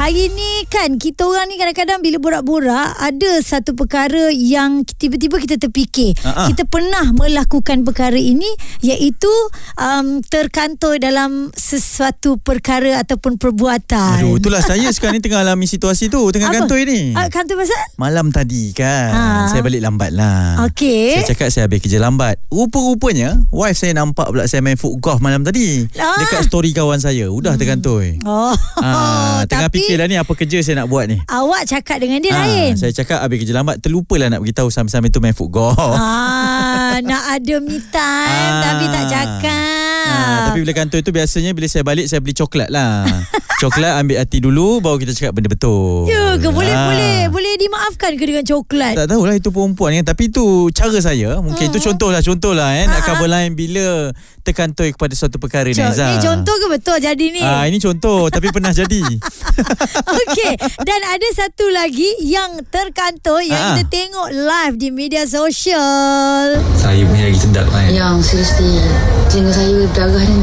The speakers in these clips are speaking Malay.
Hari ni kan kita orang ni kadang-kadang bila borak-borak ada satu perkara yang tiba-tiba kita terfikir. Ha-ha. Kita pernah melakukan perkara ini iaitu um, terkantoi dalam sesuatu perkara ataupun perbuatan. Aduh, itulah saya sekarang ni tengah alami situasi tu tengah Apa? kantoi ni. Ah, kantoi pasal? Malam tadi kan Ha. Saya balik lambat lah Okey. Saya cakap saya habis kerja lambat Rupa-rupanya Wife saya nampak pula Saya main foot golf malam tadi Ah. Dekat story kawan saya Udah terkantoi Oh, Ah, Tengah tapi fikir lah ni Apa kerja saya nak buat ni awak cakap dengan dia Ah, lain. Saya cakap habis kerja lambat Terlupalah nak beritahu Sambil-sambil tu main foot golf Ah, nak ada me time Ah. tapi tak cakap. Ah, tapi bila kantoi tu biasanya bila saya balik saya beli coklat lah. coklat ambil hati dulu baru kita cakap benda betul. Ya ke boleh Ah. boleh boleh dimaafkan ke dengan coklat? Tak tahulah itu perempuan kan Tapi itu cara saya Mungkin itu contoh lah Contoh lah eh, Nak Ah, ah. cover line bila Terkantoi kepada suatu perkara ni Co- Aizah. ni contoh ke betul jadi ni? Ah, Ini contoh Tapi pernah jadi Okey, dan ada satu lagi yang terkantoi yang Ah. kita tengok live di media sosial. Saya punya lagi sedap kan? Yang seriously. Telinga saya berdarah ni.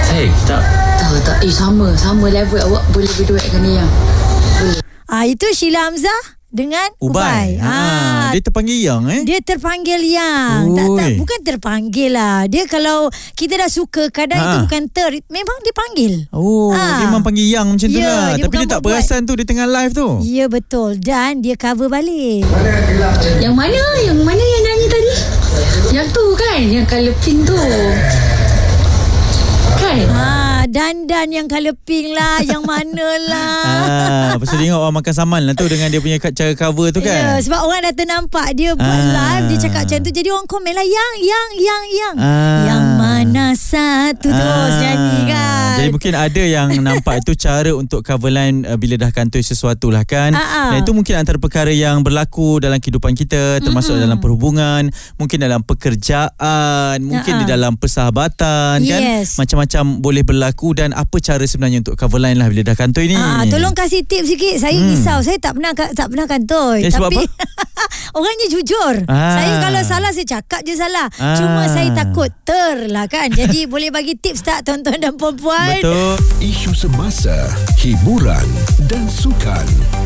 Saya tak. Tak tak. Eh sama. Sama level. Awak Boleh berduet dengan dia yang Boleh Ah itu Sheila Hamzah dengan Ubay. Ubay. Ah, Dia terpanggil yang eh? Dia terpanggil yang. Tak, tak. Bukan terpanggil lah. Dia kalau Kita dah suka Kadang Ha. itu bukan ter Memang dia panggil. Oh, Ah. dia memang panggil yang macam tu Ya, lah. dia Tapi dia tak perasan tu dia tengah live tu. Ya betul. Dan dia cover balik. Yang mana? Yang mana yang nyanyi tadi? Yang tu kan? Yang colour pink tu. Kan? Ah, dan dan yang colour pink lah, yang mana lah. Ah, pasal ingat orang makan saman lah tu dengan dia punya cara cover tu Ya, kan. sebab orang dah ternampak dia buat Ah. live dia cakap macam tu jadi orang komen lah yang yang yang yang. Ah. Yang mana satu terus Ah. nyanyi kan. Jadi mungkin ada yang nampak itu cara untuk cover line uh, bila dah kantoi sesuatu lah kan. Ah, ah. Dan itu mungkin antara perkara yang berlaku dalam kehidupan kita termasuk dalam perhubungan, mungkin dalam pekerjaan, mungkin ah. di dalam persahabatan kan. Yes. Macam-macam boleh berlaku dan apa cara sebenarnya untuk cover line lah bila dah kantoi ni. Ah, tolong kasih tips sikit. Saya Hmm. risau. Saya tak pernah tak pernah kantoi. Eh, Tapi orangnya jujur. Ah. Saya kalau salah saya cakap je salah. Ah. Cuma saya takut ter lah kan. Jadi boleh bagi tips tak tuan-tuan dan puan-puan? Betul. Isu semasa, hiburan dan sukan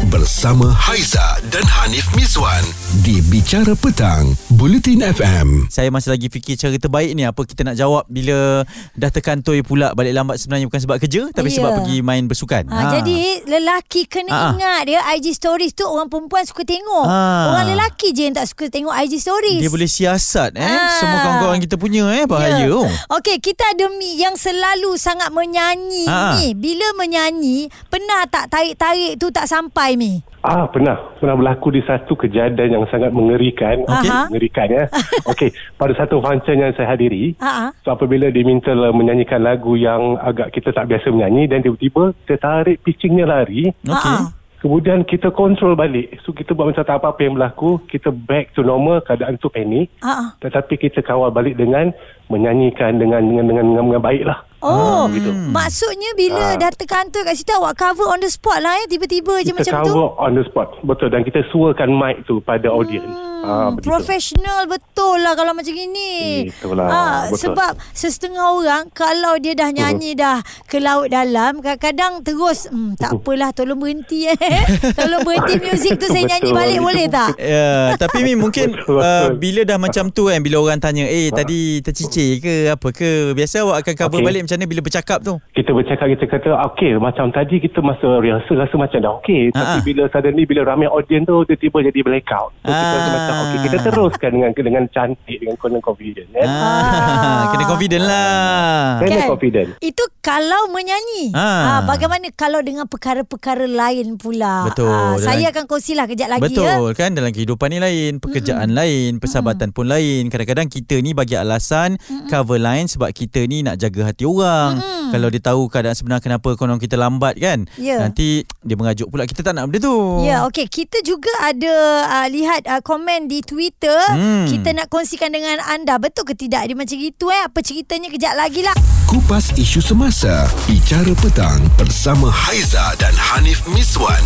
bersama Haiza dan Hanif Miswan di Bicara Petang, Buletin FM. Saya masih lagi fikir cara terbaik ni apa kita nak jawab bila dah terkantoi pula balik lambat sebenarnya bukan sebab kerja tapi Ya. sebab pergi main bersukan. Ha, Jadi lelaki kena ah. ingat dia IG stories tu orang perempuan suka tengok. Ah. Orang lelaki je yang tak suka tengok IG stories. Dia boleh siasat eh Ah. semua kawan-kawan kita punya eh bahaya. Ya. Oh. Okey, kita ada Mi yang selalu sangat menyanyi Ah. ni. Bila menyanyi, pernah tak tarik-tarik tu tak sampai Mi? Ah pernah pernah berlaku di satu kejadian yang sangat mengerikan. Okey. Okey. Mengerikan ya. Okey, pada satu function yang saya hadiri, Ha ah. so apabila diminta lah menyanyikan lagu yang agak kita tak biasa menyanyi dan tiba-tiba tertarik pitchingnya lari, Okey. Ah, ah. kemudian kita kontrol balik. So kita buat macam tak apa-apa yang berlaku, kita back to normal, keadaan tu panik. Ha ah. Tetapi kita kawal balik dengan menyanyikan dengan dengan dengan, dengan, dengan baik lah. Oh, gitu. maksudnya bila Ah. dah terkantoi kat situ awak cover on the spot lah eh tiba-tiba je Kita macam tu. cover on the spot. Betul. Dan kita suakan mic tu pada audience. Ah, Hmm, begitu. profesional betul lah kalau macam gini. Itulah, Ah, betul. sebab setengah orang kalau dia dah nyanyi dah ke laut dalam, kadang-kadang terus hmm, tak apalah tolong berhenti eh. tolong berhenti muzik tu saya nyanyi Betul, balik boleh tak? Ya, tapi Mi mungkin Betul, uh, betul. bila dah macam tu kan bila orang tanya eh tadi tercicir ke apa ke biasa awak akan cover Okey. balik macam mana bila bercakap tu kita bercakap kita kata okey macam tadi kita masa rehearsal rasa macam dah okey Ha, tapi ha. bila suddenly bila ramai audience tu tiba-tiba jadi blackout so kita rasa Ah. macam okey kita teruskan dengan dengan cantik dengan dengan confident kan ah, kena confident lah kena Kan? confident Itu kalau menyanyi. Ah. Ah. bagaimana kalau dengan perkara-perkara lain pula? Betul. Ah, Dalam- saya akan kongsilah kejap lagi ya. Betul kan dalam kehidupan ni lain, pekerjaan mm lain, persahabatan pun lain. Kadang-kadang kita ni bagi alasan mm cover line sebab kita ni nak jaga hati orang. Mm-mm. Kalau dia tahu keadaan sebenar kenapa konon kita lambat kan. Ya. Nanti dia mengajuk pula kita tak nak benda tu. Ya, okey. Kita juga ada uh, lihat uh, komen di Twitter. Hmm. Kita nak kongsikan dengan anda. Betul ke tidak dia macam gitu eh? Apa ceritanya kejap lagi lah. Kupas isu semasa, bicara petang bersama Haiza dan Hanif Miswan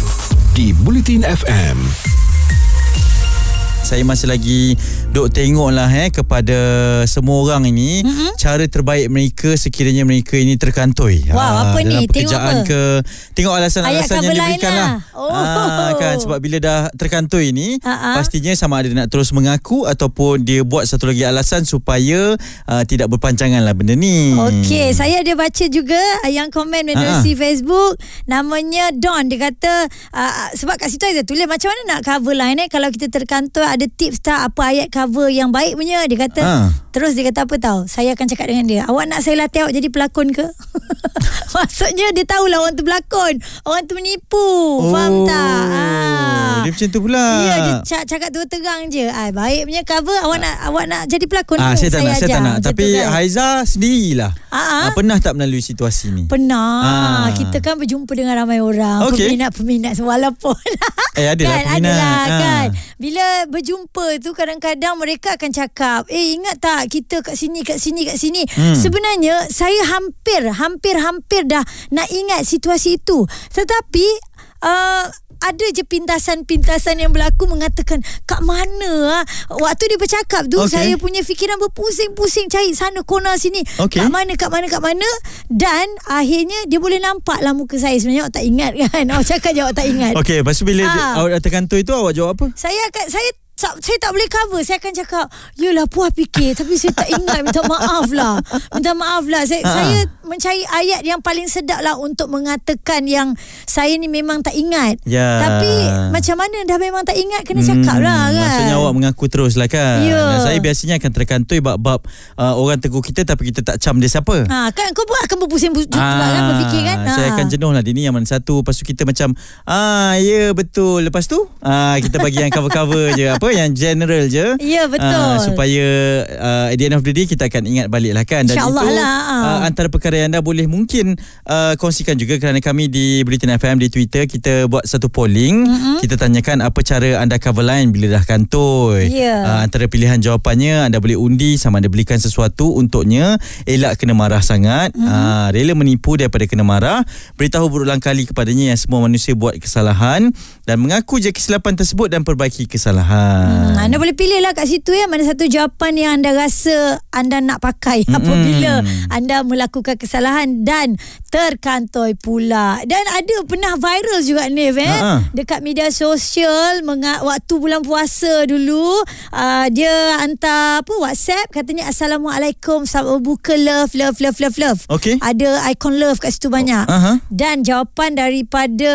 di Buletin FM. Saya masih lagi Duk tengok lah eh Kepada semua orang ini mm-hmm. Cara terbaik mereka Sekiranya mereka ini terkantoi Wah, apa dalam ni? Tengok pekerjaan apa? ke Tengok alasan-alasan Ayat yang diberikan lah, lah. Oh. Ah, kan, Sebab bila dah terkantoi ni Ha-ha. Pastinya sama ada nak terus mengaku Ataupun dia buat satu lagi alasan Supaya uh, Tidak berpanjangan lah benda ni Okey, saya ada baca juga uh, yang komen Ah, ah. Facebook. Namanya Don. Dia kata uh, sebab kat situ ada tulis macam mana nak cover line eh kalau kita terkantor ada tips tak apa ayat cover yang baik punya. Dia kata Ah. terus dia kata apa tahu? Saya akan cakap dengan dia. Awak nak saya latih awak jadi pelakon ke? Maksudnya dia tahulah orang tu berlakon. Orang tu menipu. Faham tak? Ah. Dia macam tu pula Ya dia cak, cakap tu terang je. Ah baik punya cover awak nak awak nak jadi pelakon Ah, ke? saya tak nak, saya tak nak. Tapi kan? Haiza sendirilah. Ah, ah. Ah, pernah tak melalui situasi ni? Pernah Ah. Kita kan berjumpa dengan ramai orang Okey. Peminat-peminat Walaupun Eh, adalah kan, peminat. Adalah Ah. kan Bila berjumpa tu Kadang-kadang mereka akan cakap Eh ingat tak Kita kat sini Kat sini Kat sini Hmm. Sebenarnya Saya hampir Hampir-hampir dah Nak ingat situasi itu Tetapi uh, ada je pintasan-pintasan yang berlaku mengatakan kat mana ah waktu dia bercakap tu Okey. saya punya fikiran berpusing-pusing cari sana kona sini Okey. kat mana kat mana kat mana dan akhirnya dia boleh nampak lah muka saya sebenarnya awak tak ingat kan awak cakap je awak tak ingat Okey, lepas tu bila dia, awak dah terkantoi tu awak jawab apa? saya akan saya tak, saya tak boleh cover. Saya akan cakap Yelah puas fikir. Tapi saya tak ingat Minta maaf lah. Minta maaf lah. Saya, Ha. saya mencari ayat yang paling sedap lah Untuk mengatakan yang Saya ni memang tak ingat. Ya. Tapi Macam mana dah memang tak ingat Kena cakap lah kan? Hmm, Maksudnya awak mengaku terus lah kan? Ya. Saya biasanya akan terkantoi Bab-bab uh, Orang tegur kita Tapi kita tak cam dia siapa. Ha, kan? Kau pun akan berpusing-pusing juga kan Berfikir kan? Saya Ha. akan jenuh lah Dia ni yang mana satu. Lepas tu kita macam Ah ya betul. Lepas tu ah, Kita bagi yang cover-cover je. Apa yang general je Ya, betul. Ah, Supaya uh, At the end of the day Kita akan ingat balik lah kan Dan InsyaAllah itu lah, ah. ah, Antara perkara yang anda boleh Mungkin uh, Kongsikan juga Kerana kami di Bulletin FM Di Twitter Kita buat satu polling mm-hmm. Kita tanyakan Apa cara anda cover line Bila dah kantoi Ya. Ah, Antara pilihan jawapannya Anda boleh undi Sama ada belikan sesuatu Untuknya Elak kena marah sangat Mhm. mm-hmm. ah, Rela menipu daripada kena marah Beritahu berulang kali kepadanya Yang semua manusia buat kesalahan Dan mengaku je kesilapan tersebut Dan perbaiki kesalahan Hmm, anda boleh pilih lah kat situ ya mana satu jawapan yang anda rasa anda nak pakai apabila anda melakukan kesalahan dan terkantoi pula. Dan ada pernah viral juga Nev eh Ha-ha. dekat media sosial menga- waktu bulan puasa dulu uh, dia hantar apa WhatsApp katanya assalamualaikum selamat buka love love love love love. Okey. Ada ikon love kat situ banyak. Aha. Dan jawapan daripada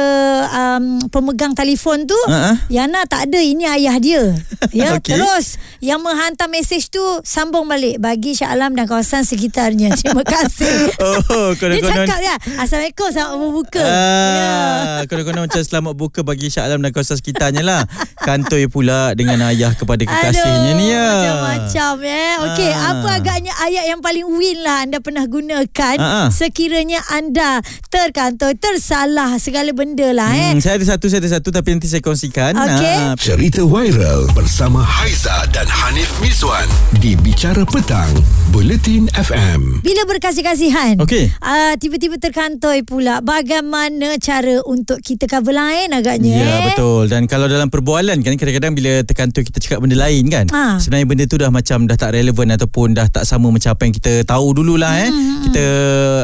um, pemegang telefon tu Ha-ha. Yana tak ada ini ayah dia. Ya, Okey. terus yang menghantar mesej tu sambung balik bagi Shah Alam dan kawasan sekitarnya. Terima kasih. Oh, dia konon-konon cakap ya, Assalamualaikum selamat berbuka. ya. Ah, konon-konon macam selamat buka bagi Syah Alam dan kawasan sekitarnya lah. Kantoi pula dengan ayah kepada kekasihnya Aduh, ni ya. Macam-macam eh. Okey, Ah. apa agaknya ayat yang paling win lah anda pernah gunakan Ah, ah. sekiranya anda terkantoi, tersalah segala benda lah eh. Hmm, saya ada satu, saya ada satu tapi nanti saya kongsikan. Okey. Ah, Cerita viral bersama Haiza dan Hanif Miswan di Bicara Petang, Bulletin FM. Bila berkasih-kasihan Okey. uh, Tiba-tiba terkantoi pula Bagaimana cara Untuk kita cover lain agaknya Ya eh? betul Dan kalau dalam perbualan kan Kadang-kadang bila terkantoi Kita cakap benda lain kan Ah. Sebenarnya benda tu dah macam Dah tak relevan Ataupun dah tak sama Macam apa yang kita tahu dululah eh Hmm, Kita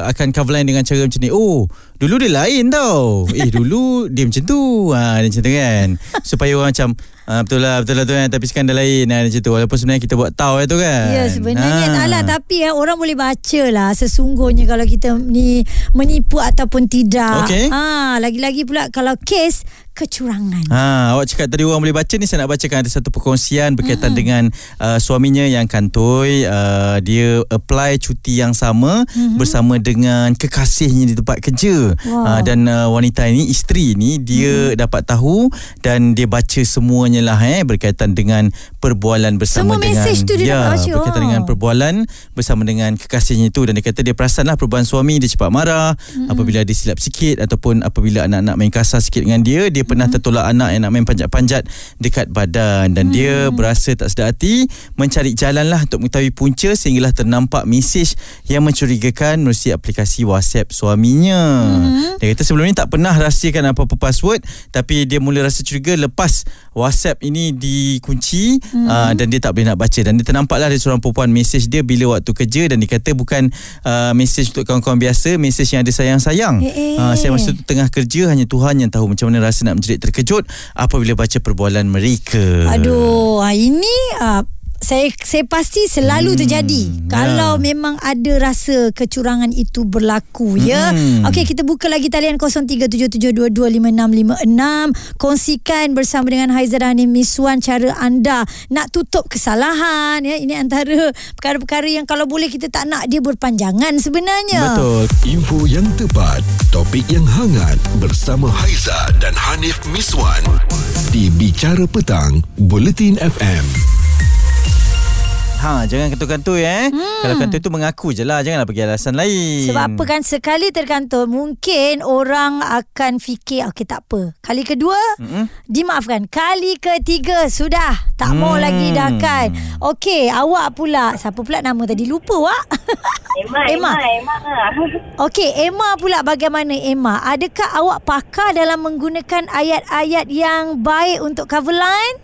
akan cover line dengan cara macam ni Oh Dulu dia lain tau Eh dulu Dia macam tu ha, Dia macam tu kan Supaya orang macam ah, Betul lah Betul lah tu kan Tapi sekarang dah lain ha, Macam tu. Walaupun sebenarnya kita buat tahu itu kan. Ya sebenarnya Ah. tak lah Tapi eh, orang boleh baca lah Sesungguhnya kalau kita ni Menipu ataupun tidak. Okey. ha, Lagi-lagi pula Kalau kes Kecurangan Ha, awak cakap tadi orang boleh baca ni saya nak bacakan ada satu perkongsian berkaitan mm-hmm. dengan uh, suaminya yang kantoi uh, dia apply cuti yang sama mm-hmm. bersama dengan kekasihnya di tempat kerja Wow. uh, dan uh, wanita ini isteri ni dia mm-hmm. dapat tahu dan dia baca semuanya lah eh berkaitan dengan perbualan bersama Semua dengan mesej tu dia ya, baca. berkaitan Wow. dengan perbualan bersama dengan kekasihnya itu dan dia kata dia perasan lah perubahan suami dia cepat marah mm-hmm. apabila dia silap sikit ataupun apabila anak-anak main kasar sikit dengan dia dia pernah mm-hmm. tertolak anak yang nak main panjat-panjat dekat badan dan mm-hmm. dia berasa tak sedar hati mencari jalan lah untuk mengetahui punca sehinggalah ternampak mesej yang mencurigakan melalui aplikasi WhatsApp suaminya mm-hmm. dia kata sebelum ni tak pernah rahsiakan apa-apa password tapi dia mula rasa curiga lepas WhatsApp ini dikunci hmm. uh, dan dia tak boleh nak baca dan dia ternampaklah ada seorang perempuan mesej dia bila waktu kerja dan dia kata bukan uh, mesej untuk kawan-kawan biasa, mesej yang ada sayang-sayang. Eh, eh. Uh, saya masa tu tengah kerja hanya Tuhan yang tahu macam mana rasa nak menjerit terkejut apabila baca perbualan mereka. Aduh, ah, ini ah, saya saya pasti selalu Hmm, terjadi ya. kalau memang ada rasa kecurangan itu berlaku ya. Hmm. Okey kita buka lagi talian 0377225656 kongsikan bersama dengan Haiza dan Hanim Miswan cara anda nak tutup kesalahan ya. Ini antara perkara-perkara yang kalau boleh kita tak nak dia berpanjangan sebenarnya. Betul. Info yang tepat, topik yang hangat bersama Haiza dan Hanif Miswan di Bicara Petang, Buletin FM. Ha, jangan kantoi-kantoi eh. Hmm. Kalau kantoi tu mengaku je lah. Janganlah bagi alasan lain. Sebab apa kan sekali terkantor mungkin orang akan fikir okey tak apa. Kali kedua Mm-mm. dimaafkan. Kali ketiga sudah tak mau Hmm. lagi dah kan. Okey awak pula siapa pula nama tadi lupa wak. Emma, Emma. Emma, Emma. Okey Emma pula bagaimana Emma? Adakah awak pakar dalam menggunakan ayat-ayat yang baik untuk cover line?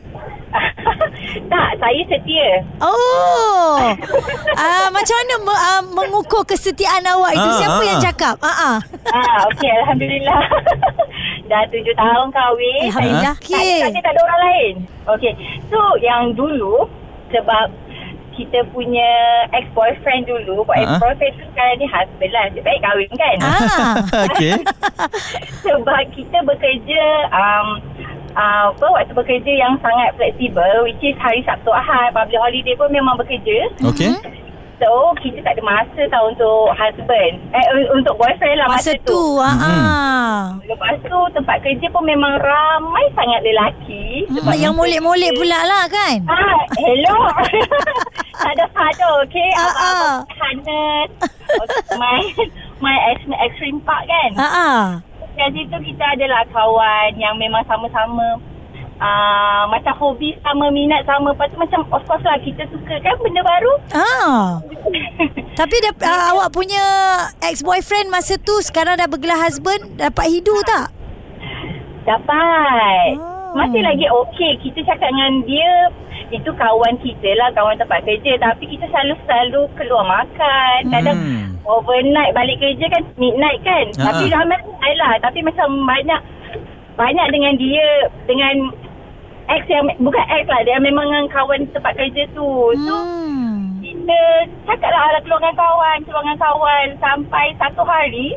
Tak, saya setia. Oh. Ah macam mana me- ah, mengukur kesetiaan awak itu? Ah, Siapa ah, yang ah. cakap? Ah ah. Ah, okey, Alhamdulillah. Dah tujuh tahun kahwin. Alhamdulillah. Tak, Okey. tak, ada- tak ada orang lain. Okey. So, yang dulu, sebab kita punya ex-boyfriend dulu, Ah. ex-boyfriend tu sekarang ni husband lah. Dia baik kahwin kan? Ah. Okey. sebab kita bekerja um, uh, apa waktu bekerja yang sangat fleksibel which is hari Sabtu Ahad public holiday pun memang bekerja Okey. so kita tak ada masa tau untuk husband eh un- untuk boyfriend lah Masa masa, tu, ah. ah. lepas tu tempat kerja pun memang ramai sangat lelaki Sebab yang molek-molek pula lah kan? Ah, hello. tak ada father, okay? Ah, ah. Abang-abang Hanes. Okay, my, my ex, extreme park kan? Ha ah. Kat situ kita adalah kawan yang memang sama-sama uh, macam hobi sama, minat sama. Lepas tu macam of course lah kita suka kan benda baru. Ah. Tapi dah, uh, awak punya ex-boyfriend masa tu sekarang dah bergelar husband dapat hidu tak? Dapat. Oh. Masih lagi okey. Kita cakap dengan dia, itu kawan kita lah, kawan tempat kerja. Tapi kita selalu-selalu keluar makan. Kadang Hmm. Overnight balik kerja kan, midnight kan. Ha-ha. Tapi ramai lah. Tapi macam banyak, banyak dengan dia, dengan ex yang, bukan ex lah. Dia memang dengan kawan tempat kerja tu. So, Hmm. kita cakap lah ada keluar dengan kawan, keluar dengan kawan. Sampai satu hari,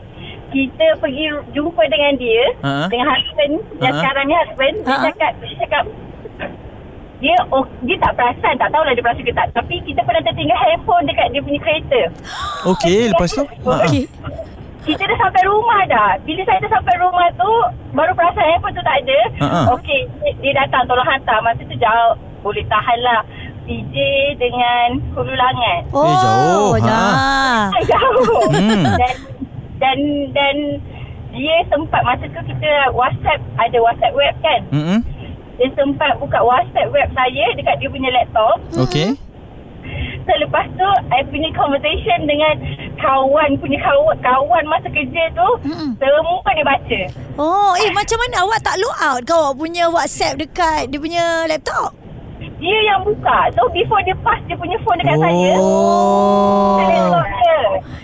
kita pergi jumpa dengan dia, Ha? dengan husband, yang Ha? sekarang ni husband. Dia Ha? cakap, dia cakap, dia oh, dia tak perasan, tak tahulah dia perasan ke tak. Tapi kita pernah tertinggal handphone dekat dia punya kereta. Okey, lepas tu? Ha. Okey. Kita dah sampai rumah dah. Bila saya dah sampai rumah tu, baru perasan handphone tu tak ada. Ha-ha. Okey, dia- dia datang tolong hantar. Masa tu jauh. Boleh tahan lah. PJ dengan Hulu Langat. Oh, Eh, jauh. Ha. dah. jauh. Hmm. Dan dan dan dia sempat masa tu kita WhatsApp ada WhatsApp web kan. Hmm. Dia sempat buka WhatsApp web saya dekat dia punya laptop. Okey. So lepas tu I punya conversation dengan kawan punya kawan kawan masa kerja tu Mm-mm. semua dia baca. Oh, eh macam mana awak tak load out awak punya WhatsApp dekat dia punya laptop? Dia yang buka. So before dia pass dia punya phone dekat saya. Oh. Saya tengok dia.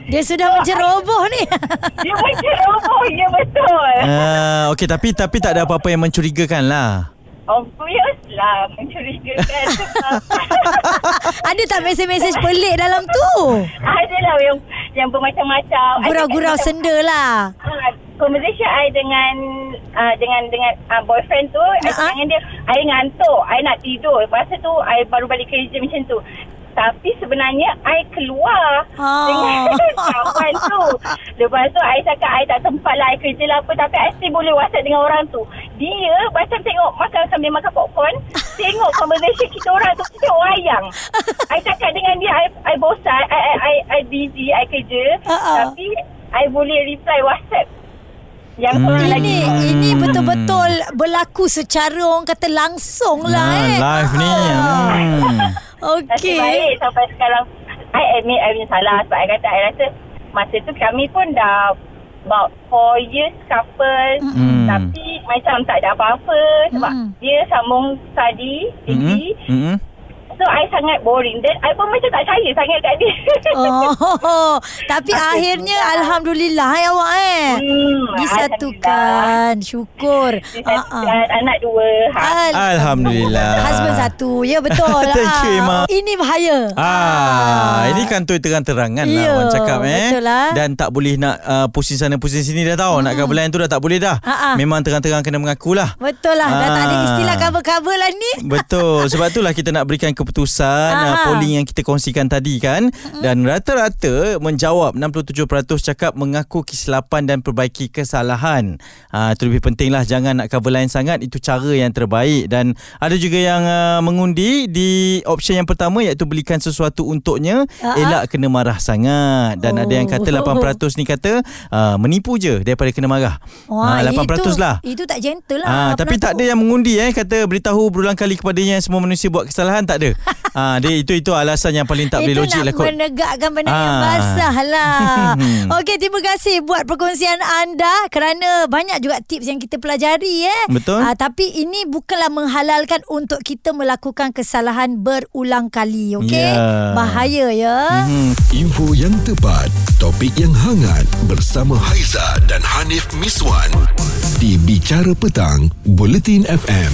Dia sudah menceroboh ni. Dia macam oh ya betul. Ah, okey tapi tapi tak ada apa-apa yang mencurigakan lah. Obvious lah mencurigakan ada tak mesej-mesej pelik dalam tu? Adalah yang yang bermacam-macam. I Gurau-gurau senda lah. Ah, conversation I dengan uh, dengan dengan uh, boyfriend tu, I Ha-ha. cakap dengan dia, I ngantuk, I nak tidur. Masa tu I baru balik kerja macam tu. Tapi sebenarnya I keluar Oh. dengan kawan tu. Lepas tu I cakap I tak sempat lah I kerja lah apa tapi I still boleh whatsapp dengan orang tu. Dia macam tengok makan sambil makan popcorn, tengok conversation kita orang tu tengok wayang. I cakap dengan dia I, I bosan, I, I, I, I busy, I kerja. Ha-ha. Tapi I boleh reply WhatsApp yang Hmm. seorang lagi. Ini ini betul-betul berlaku secara orang kata langsung lah Nah, eh. live ni. Hmm. Nasib Okey. baik sampai sekarang I admit I punya salah sebab I kata I rasa masa tu kami pun dah about 4 years couple Mm. tapi macam tak ada apa-apa sebab Mm. dia sambung study degree. Mm-mm. So I sangat boring then I pun macam tak percaya sangat kat dia Oh, tapi akhirnya alhamdulillah ya awak eh. Hmm, Disatukan. Syukur. Disatukan Ah, ah. anak dua ha. Alhamdulillah. Husband satu. Ya betul. Thank you, Ah. Emma. Ini bahaya. Ah, ini kantoi terang-terangan lah Ya, orang cakap eh. betul lah. Dan tak boleh nak uh, pusing sana pusing sini dah tahu. Nak cover line tu dah tak boleh dah. Ha. Memang terang-terang kena mengakulah. Betul lah. Dah tak ada Ah. istilah cover-cover lah ni. Betul Sebab itulah kita nak berikan keputusan Aha. uh, Polling yang kita kongsikan tadi kan. Dan rata-rata menjawab 67% cakap mengaku kesilapan dan perbaiki kesalahan. Uh, Itu lebih penting lah. Jangan nak cover line sangat. Itu cara yang terbaik. Dan ada juga yang uh, mengundi Di option yang pertama Iaitu belikan sesuatu untuknya. Aha. Elak kena marah sangat. Dan Oh. ada yang kata 8% ni kata uh, Menipu je daripada kena marah. Wah, Ah, 8% itu, lah. Itu tak gentle Ah, lah. tapi tak ada yang mengundi eh. Kata beritahu berulang kali kepadanya semua manusia buat kesalahan tak ada. Ah, dia itu itu alasan yang paling tak boleh Itu logik nak lah kot. menegakkan benda yang Ah. basah lah. Okey, terima kasih buat perkongsian anda kerana banyak juga tips yang kita pelajari eh. Betul. Ah, tapi ini bukanlah menghalalkan untuk kita melakukan kesalahan berulang kali, okey? Ya. Bahaya ya. Hmm. Info yang tepat, topik yang hangat bersama Haiza dan Hanif Miswan di Bicara Petang, Bulletin FM.